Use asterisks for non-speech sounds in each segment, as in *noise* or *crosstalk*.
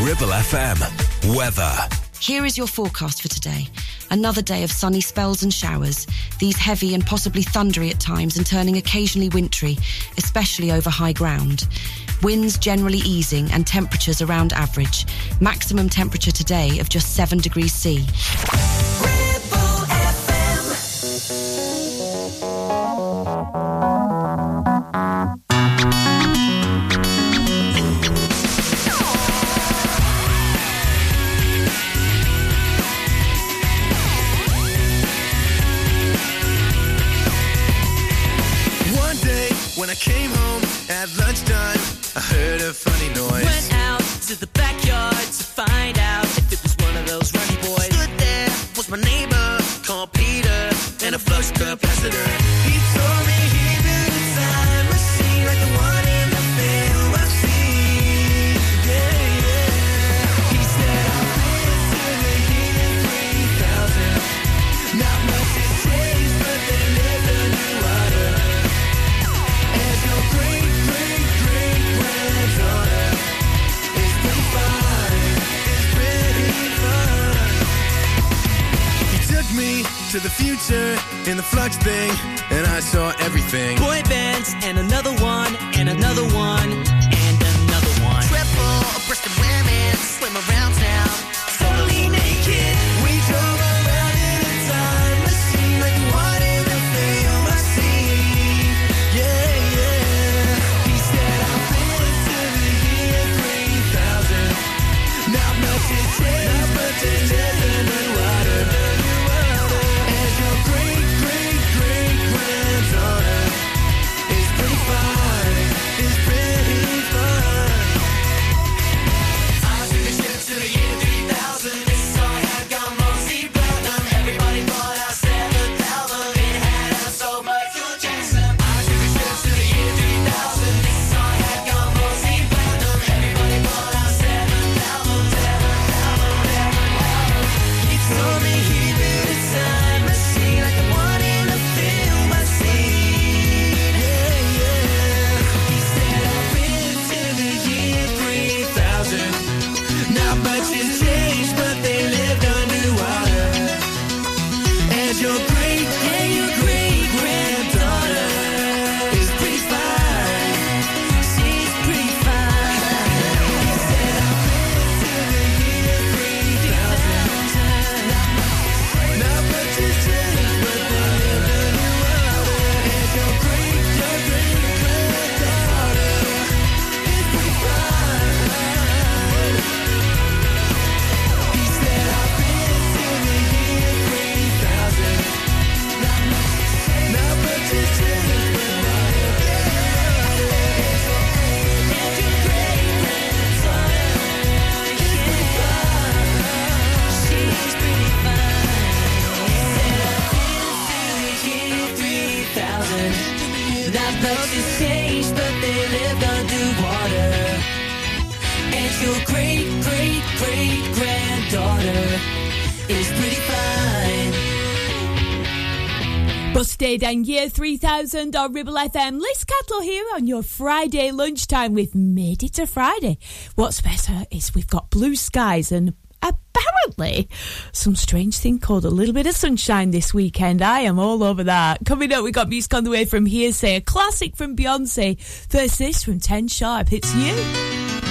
Ribble FM. Weather. Here is your forecast for today. Another day of sunny spells and showers, these heavy and possibly thundery at times and turning occasionally wintry, especially over high ground. Winds generally easing and temperatures around average. Maximum temperature today of just 7 degrees C. I came home at lunchtime, I heard a funny noise. Went out to the backyard to find out if it was one of those runny boys. Stood there was my neighbor called Peter and a flux capacitor. To the future in the flux thing, and I saw everything. Boy bands and another one and another one and Year 3000 on Ribble FM. Liz Cattle here on your Friday lunchtime. We've made it to Friday. What's better is we've got blue skies and apparently some strange thing called a little bit of sunshine this weekend. I am all over that. Coming up, we got music on the way from Hearsay, a classic from Beyonce. First, this from 10 Sharp. It's you.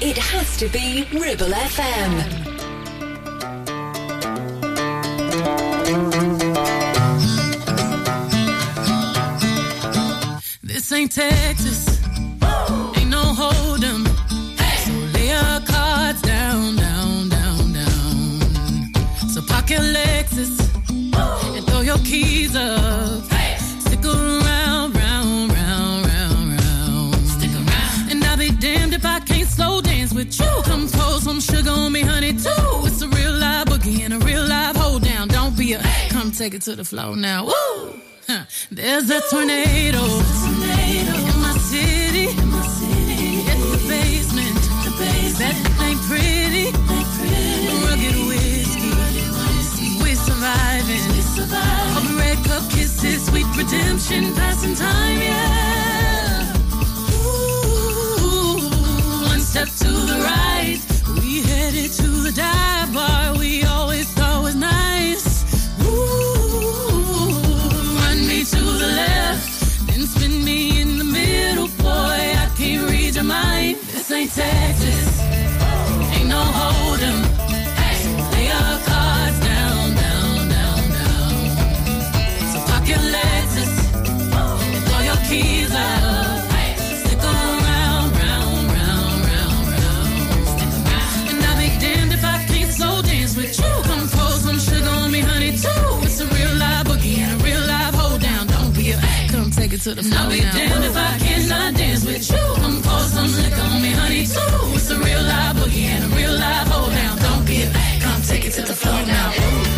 it has to be Ribble FM. This ain't Texas. take it to the floor now. Woo! There's a tornado. In my city. In the basement. That ain't pretty. Whiskey. We're surviving. Red cup kisses, sweet redemption, passing time, yeah. Ooh, one step to the right. We headed to the dive bar. to the floor be damned if I cannot dance with you. I'm cause some liquor on me, honey, too. It's a real live boogie and a real live hold down. Don't get back, come take it to the floor now. Ooh.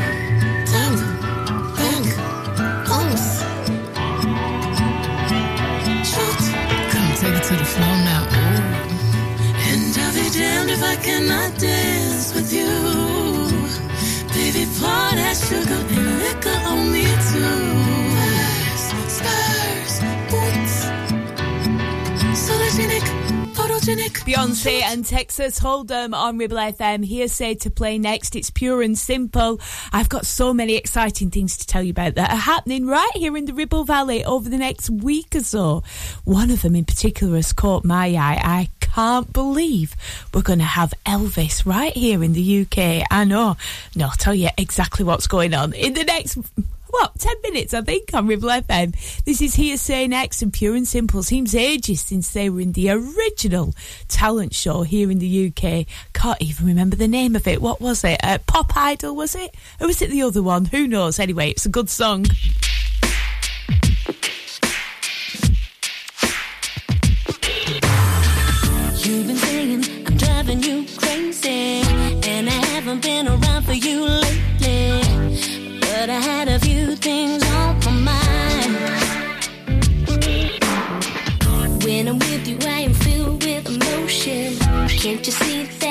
Damned if I cannot dance with you. Baby, pour that sugar and liquor on me too. Spurs, boots, sologenic, photogenic. Beyonce and Texas Hold'em on Ribble FM. Hearsay to play next. It's pure and simple. I've got so many exciting things to tell you about that are happening right here in the Ribble Valley over the next week or so. One of them in particular has caught my eye. I can't believe we're going to have Elvis right here in the UK. I know. No, I'll tell you exactly what's going on in the next what, 10 minutes, I think, on Ribble FM. This is Hearsay Next and Pure and Simple. Seems ages since they were in the original talent show here in the UK. Can't even remember the name of it. What was it? Uh, Pop Idol, was it? Or was it the other one? Who knows? Anyway, it's a good song. Driving you crazy, and I haven't been around for you lately. But I had a few things on my mind. When I'm with you, I am filled with emotion. Can't you see that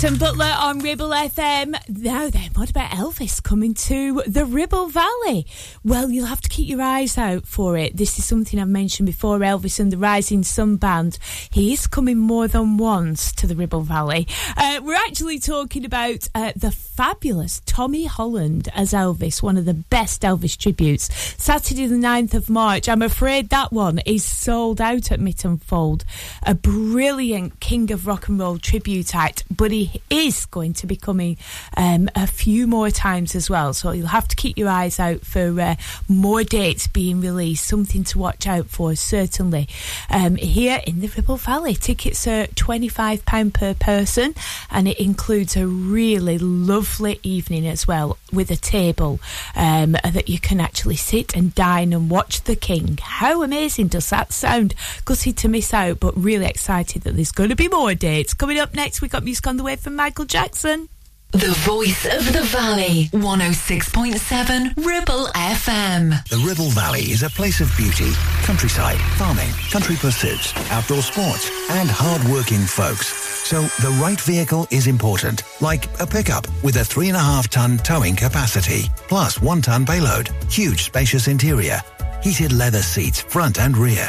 Martin Butler on Ribble FM. Now then, what about Elvis coming to the Ribble Valley? Well, you'll have to keep your eyes out for it. This is something I've mentioned before Elvis and the Rising Sun Band. He is coming more than once to the Ribble Valley. Uh, we're actually talking about uh, the fabulous Tommy Holland as Elvis, one of the best Elvis tributes. Saturday, the 9th of March. I'm afraid that one is sold out at Mitton Fold. A brilliant King of Rock and Roll tribute act, but is going to be coming um, a few more times as well. So you'll have to keep your eyes out for uh, more dates being released. Something to watch out for, certainly. Um, here in the Ribble Valley, tickets are £25 per person, and it includes a really lovely evening as well with a table um, that you can actually sit and dine and watch the King. How amazing does that sound? Gutted to miss out, but really excited that there's going to be more dates. Coming up next, we got music on the way from Michael Jackson. The voice of the valley. 106.7 Ribble FM. The Ribble Valley is a place of beauty, countryside, farming, country pursuits, outdoor sports, and hard-working folks. So the right vehicle is important, like a pickup with a three and a half ton towing capacity, plus one ton payload, huge spacious interior, heated leather seats front and rear,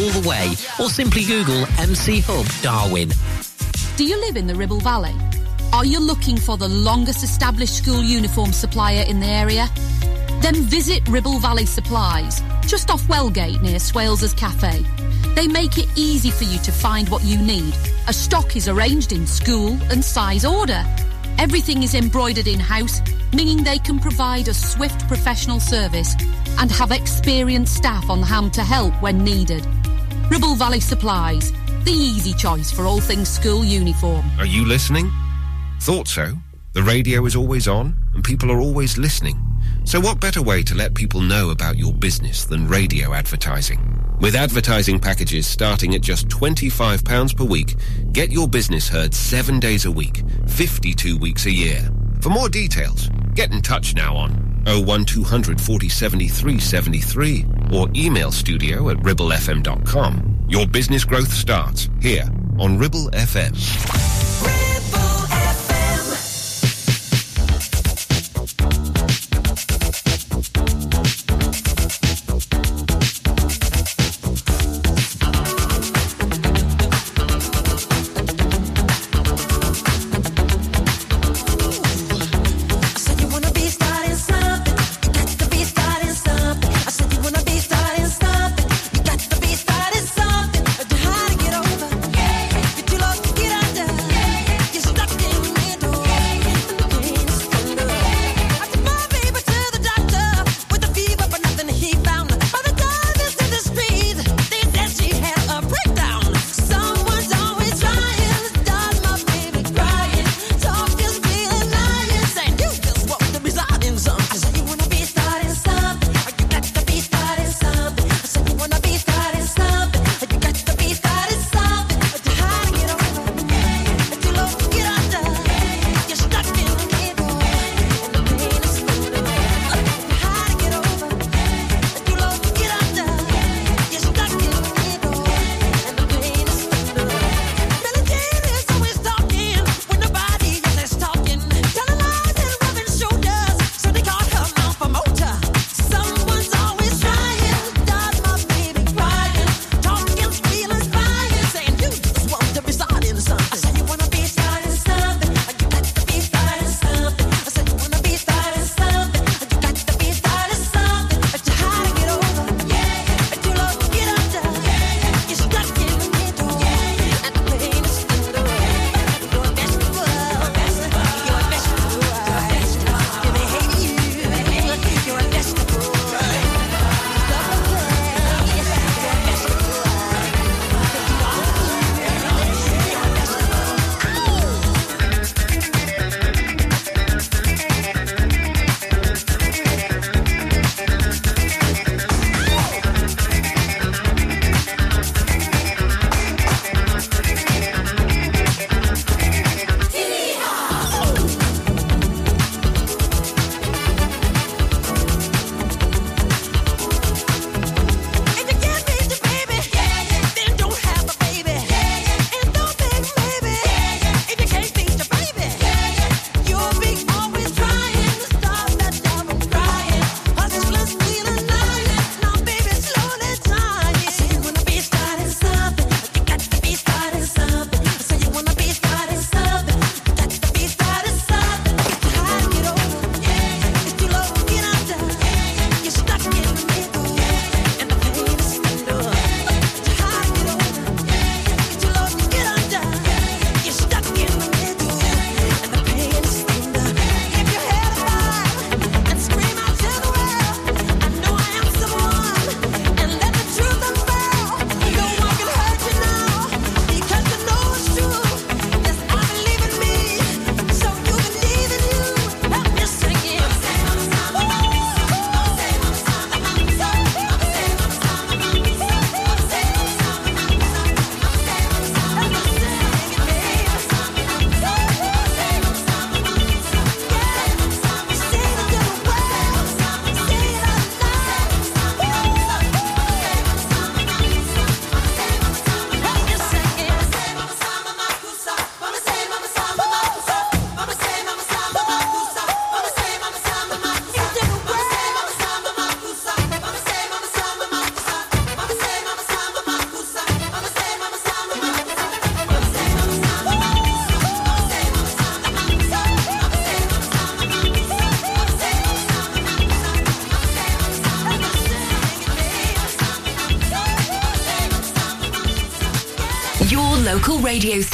the way, or simply Google MC Hub Darwen. Do you live in the Ribble Valley? Are you looking for the longest established school uniform supplier in the area? Then visit Ribble Valley Supplies, just off Wellgate near Swales's Cafe. They make it easy for you to find what you need, A stock is arranged in school and size order. Everything is embroidered in-house, meaning they can provide a swift professional service and have experienced staff on hand to help when needed. Ribble Valley Supplies, the easy choice for all things school uniform. Are you listening? Thought so. The radio is always on, and people are always listening. So what better way to let people know about your business than radio advertising? With advertising packages starting at just £25 per week, get your business heard seven days a week, 52 weeks a year. For more details, get in touch now on 01200 40 73 73 or email studio at ribblefm.com. Your business growth starts here on Ribble FM.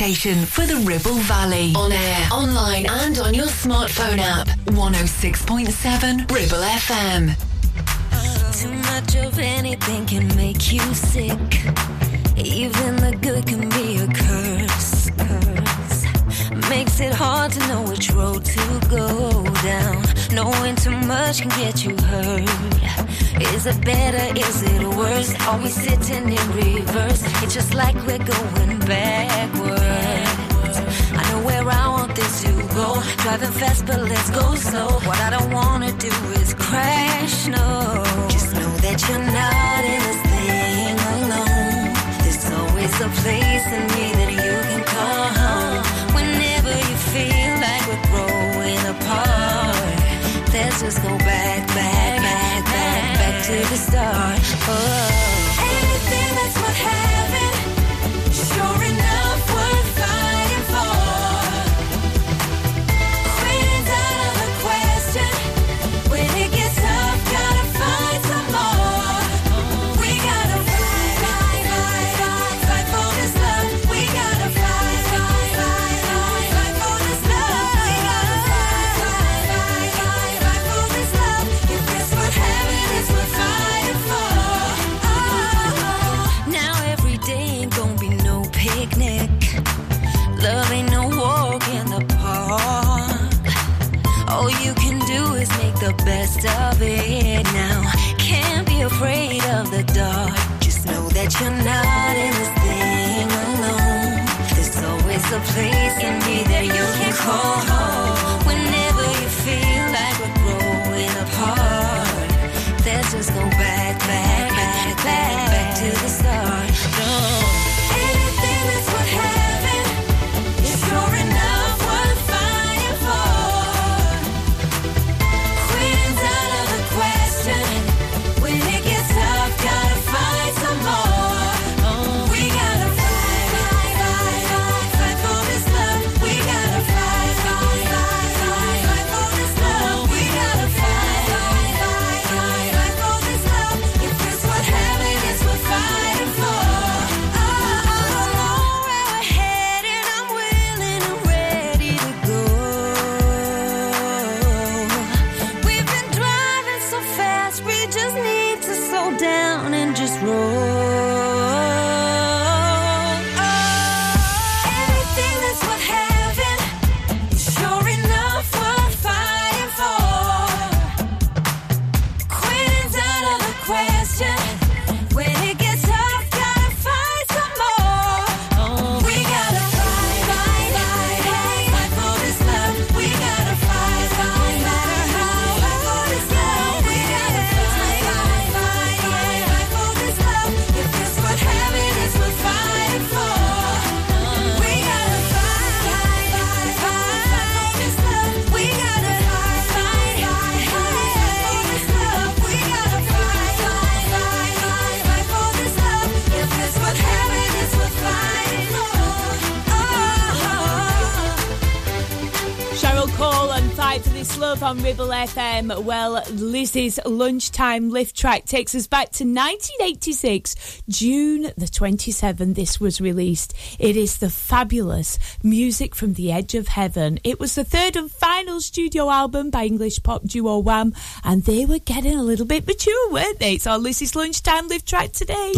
Station for the Ribble Valley. On air, online, and on your smartphone app. 106.7 Ribble FM. Too much of anything can make you sick. Even the good can be a curse. curse. Makes it hard to know which road to go down. Knowing too much can get you hurt. Is it better? Is it worse? Are we sitting in reverse? It's just like we're going backwards. Go. Driving fast, but let's go slow. What I don't wanna do is crash, no. Just know that you're not in this thing alone. There's always a place in me that you can call home. Whenever you feel like we're growing apart, let's just go back, back, back, back, back to the start. Oh. On Ribble FM. Well, Lizzie's lunchtime lift track takes us back to 1986, June the 27th. This was released. It is the fabulous Music from the Edge of Heaven. It was the third and final studio album by English pop duo Wham, and they were getting a little bit mature, weren't they? It's on Lizzie's lunchtime lift track today.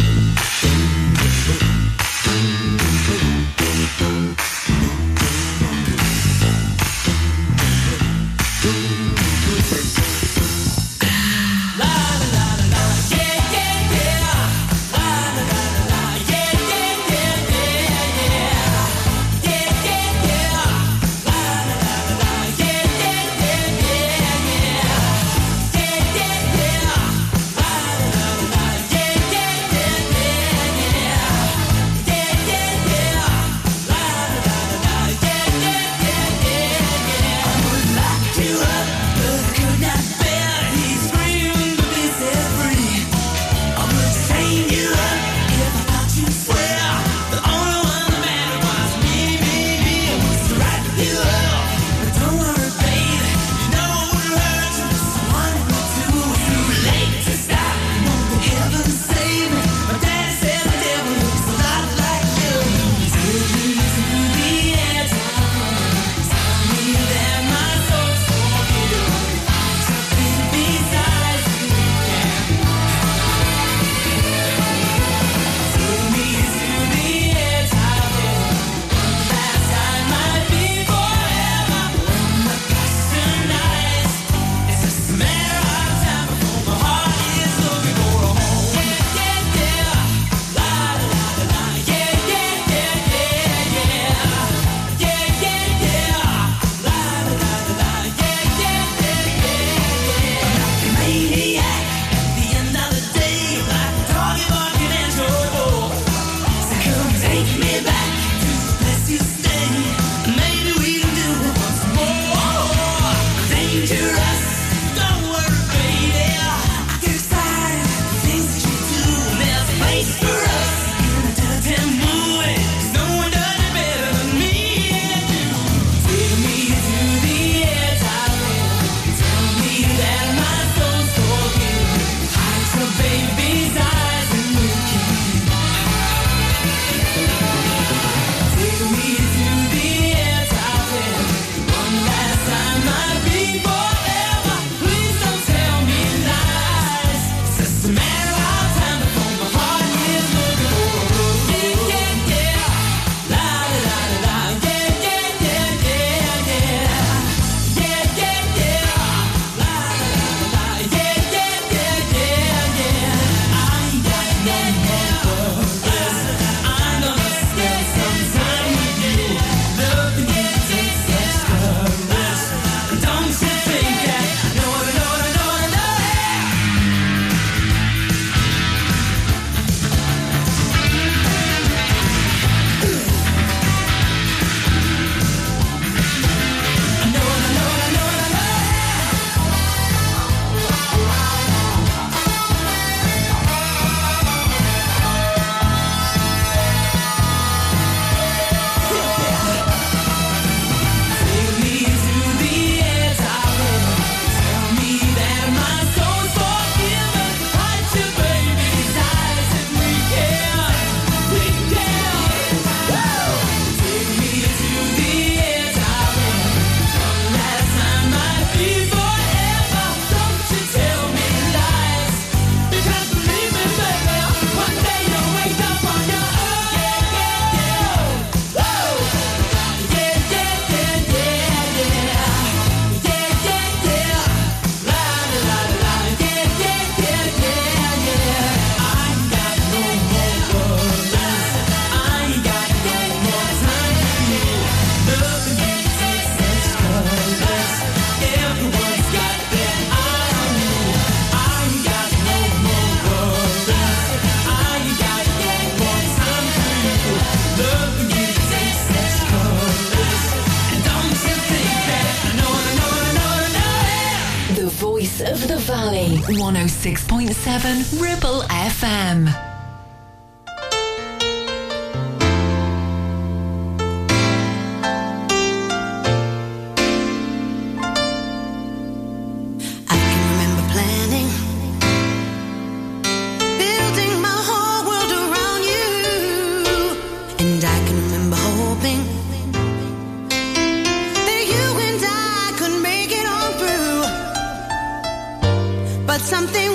Something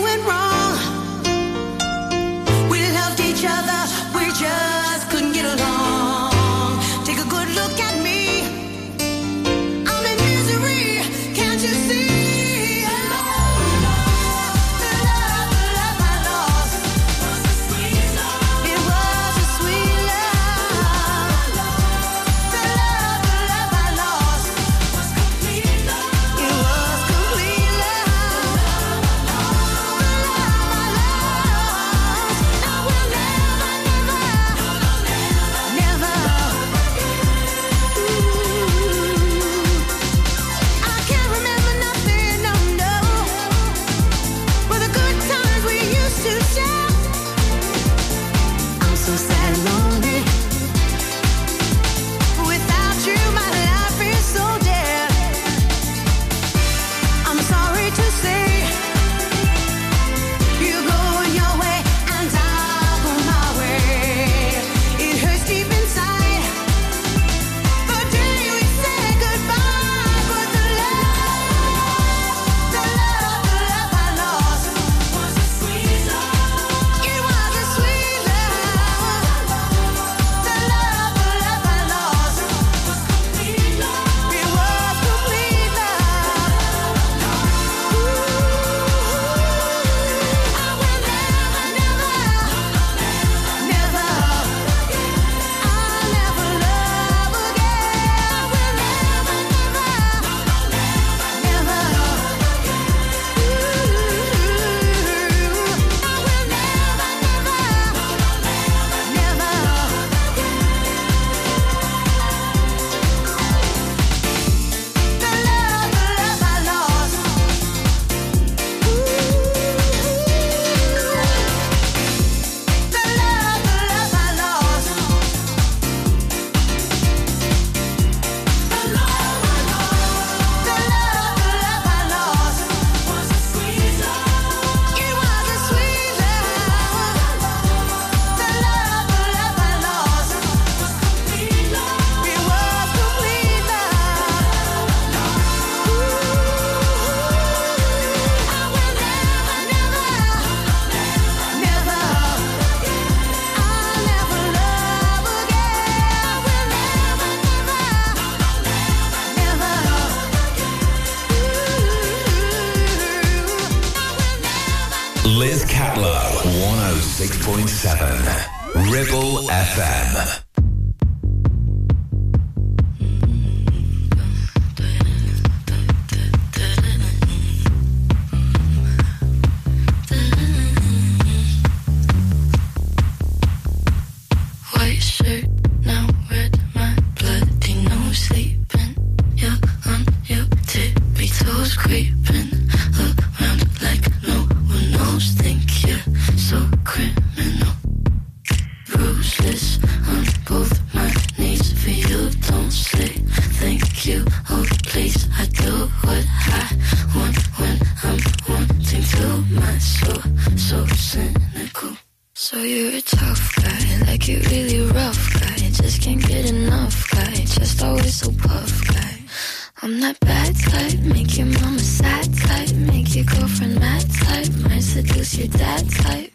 seduce your dad type.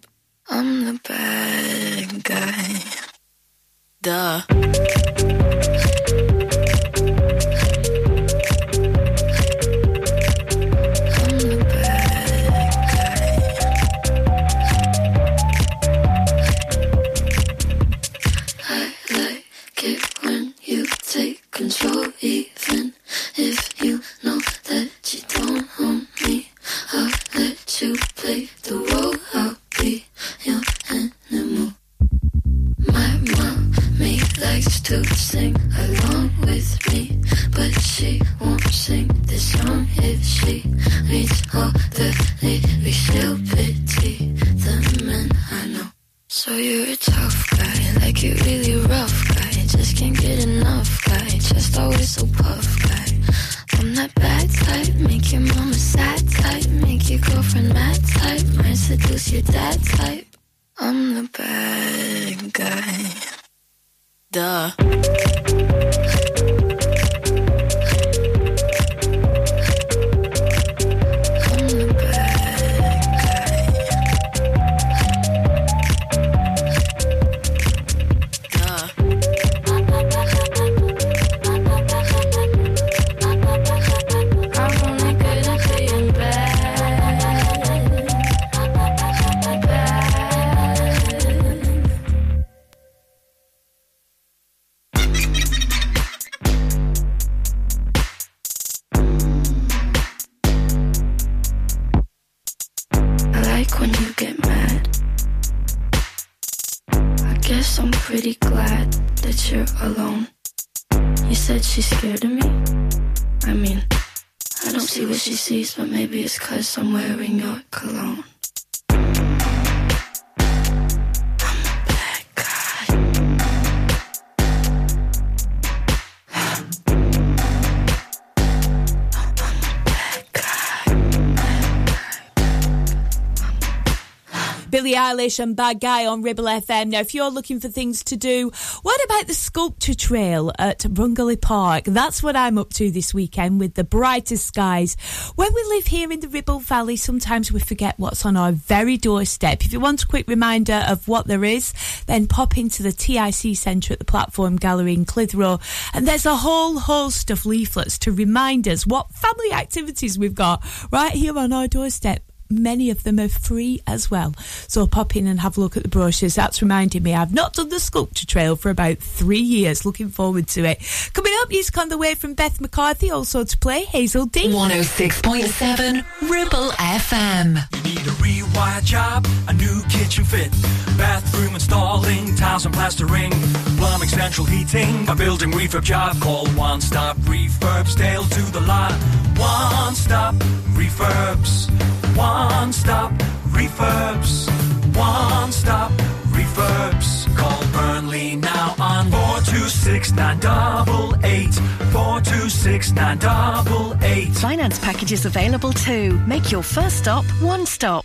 I'm the bad guy. Duh. Like when you get mad. I guess I'm pretty glad that you're alone. You said she's scared of me? I mean, I don't see what she sees, but maybe it's cause I'm wearing your cologne. Billie Eilish and Bad Guy on Ribble FM. Now, if you're looking for things to do, what about the sculpture trail at Brungerley Park? That's what I'm up to this weekend with the brightest skies. When we live here in the Ribble Valley, sometimes we forget what's on our very doorstep. If you want a quick reminder of what there is, then pop into the TIC Centre at the Platform Gallery in Clitheroe, and there's a whole host of leaflets to remind us what family activities we've got right here on our doorstep many of them are free as well. So pop in and have a look at the brochures. That's reminding me I've not done the sculpture trail for about three years. Looking forward to it. Coming up, music on the way from Beth McCarthy, also to play Hazel D. 106.7 Ribble FM. You need a rewire job, a new kitchen fit, bathroom installing, tiles and plastering, plumbing, central heating, a building refurb job. Call One Stop Refurbs, Dale to the lot. One Stop Refurbs. One Stop Refurbs. One Stop Refurbs. Call Burnley now on 426 988. 426 988. Finance packages available too. Make your first stop one stop.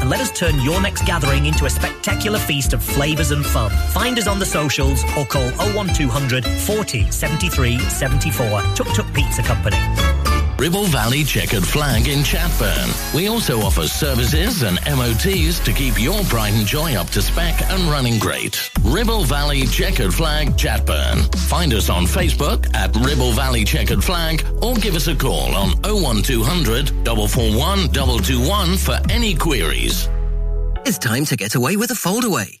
and let us turn your next gathering into a spectacular feast of flavours and fun. Find us on the socials or call 01200 40 73 74. Tuk Tuk Pizza Company. Ribble Valley Checkered Flag in Chatburn. We also offer services and MOTs to keep your pride and joy up to spec and running great. Ribble Valley Checkered Flag Chatburn. Find us on Facebook at Ribble Valley Checkered Flag or give us a call on 01200 441 221 for any queries. It's time to get away with a foldaway.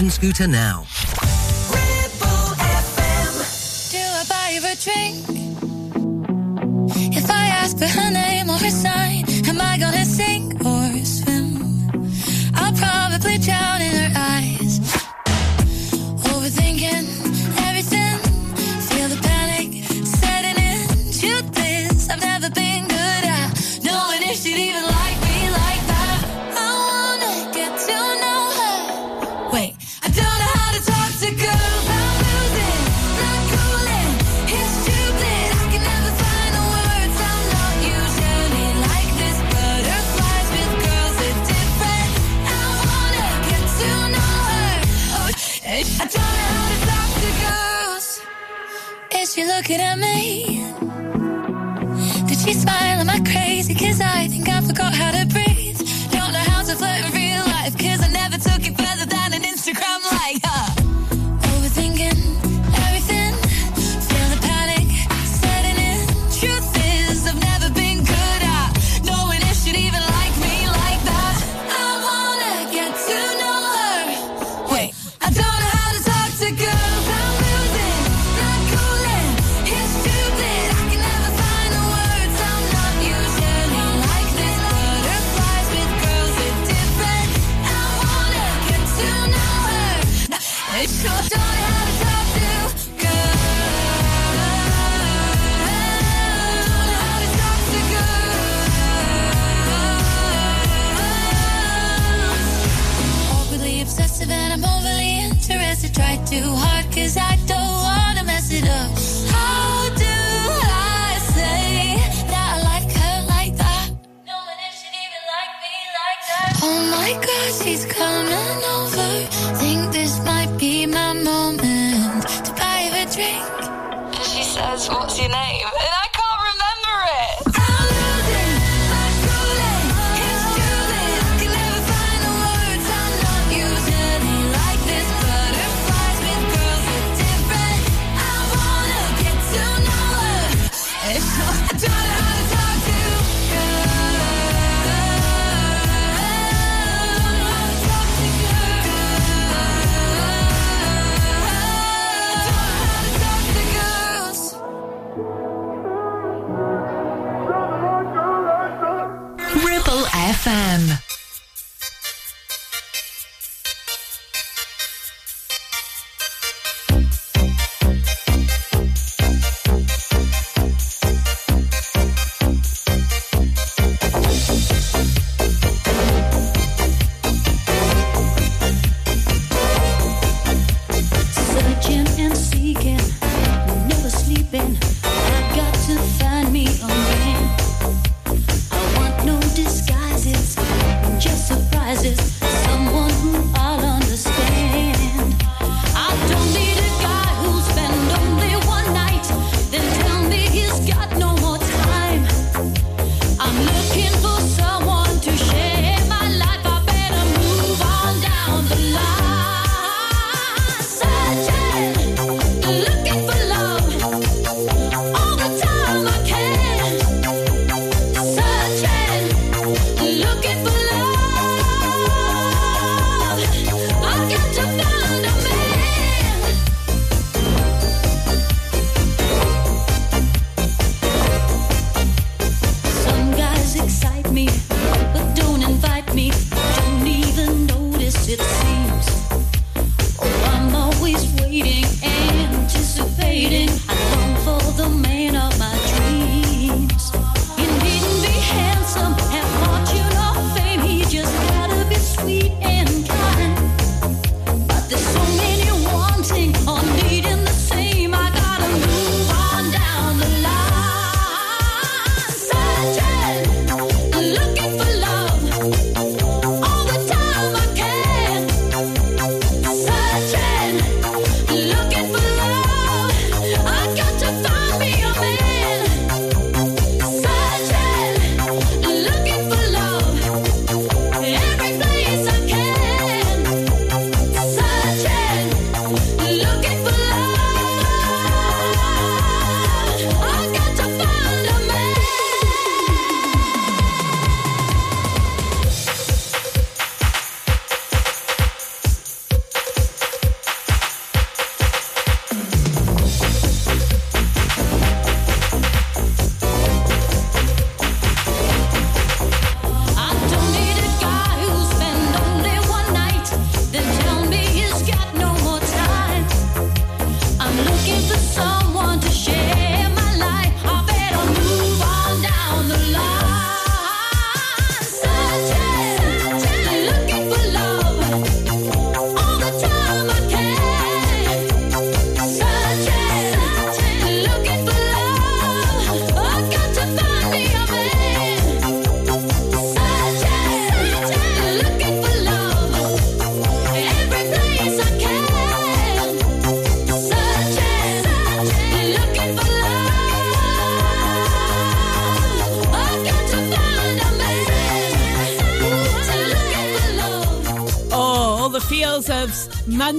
scooter now. Do I buy her a drink? If I ask for her name or her sign, am I gonna sink or swim? I'll probably drown in her eyes.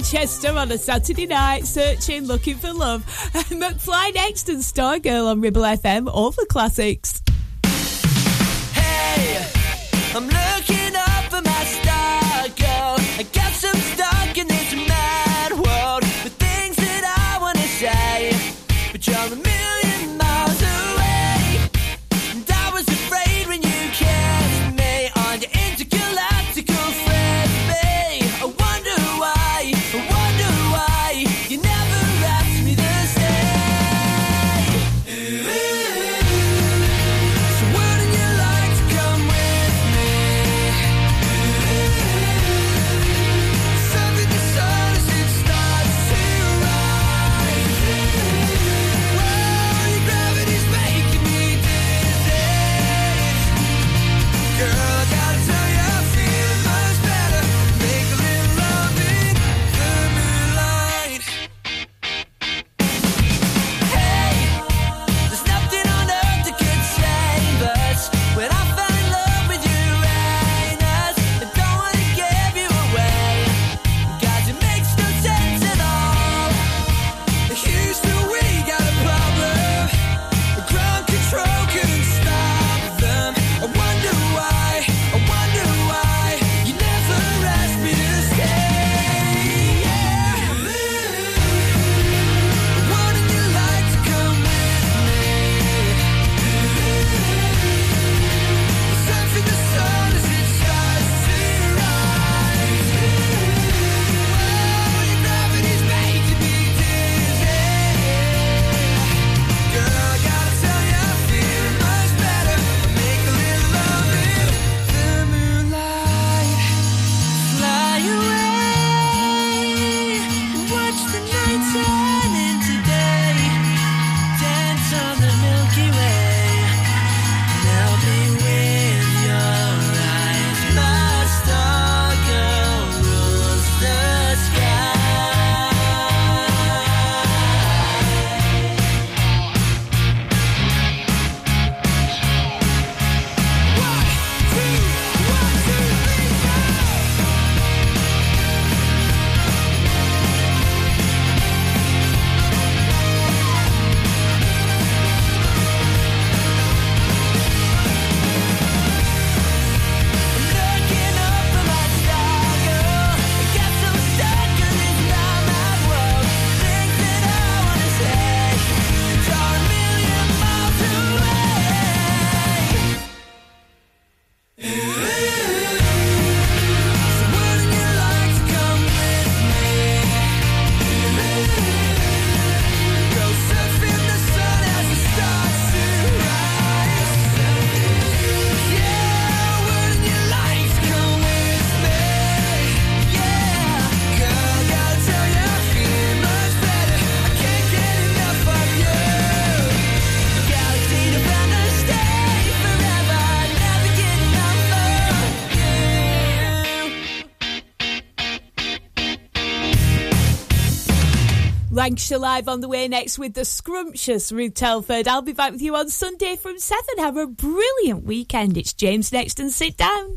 Manchester on a Saturday night, searching, looking for love. *laughs* McFly next and Stargirl on Ribble FM, all the classics. Hey, Lancashire Live on the way next with the scrumptious Ruth Telford. I'll be back with you on Sunday from 7. Have a brilliant weekend. It's James next, and Sit down.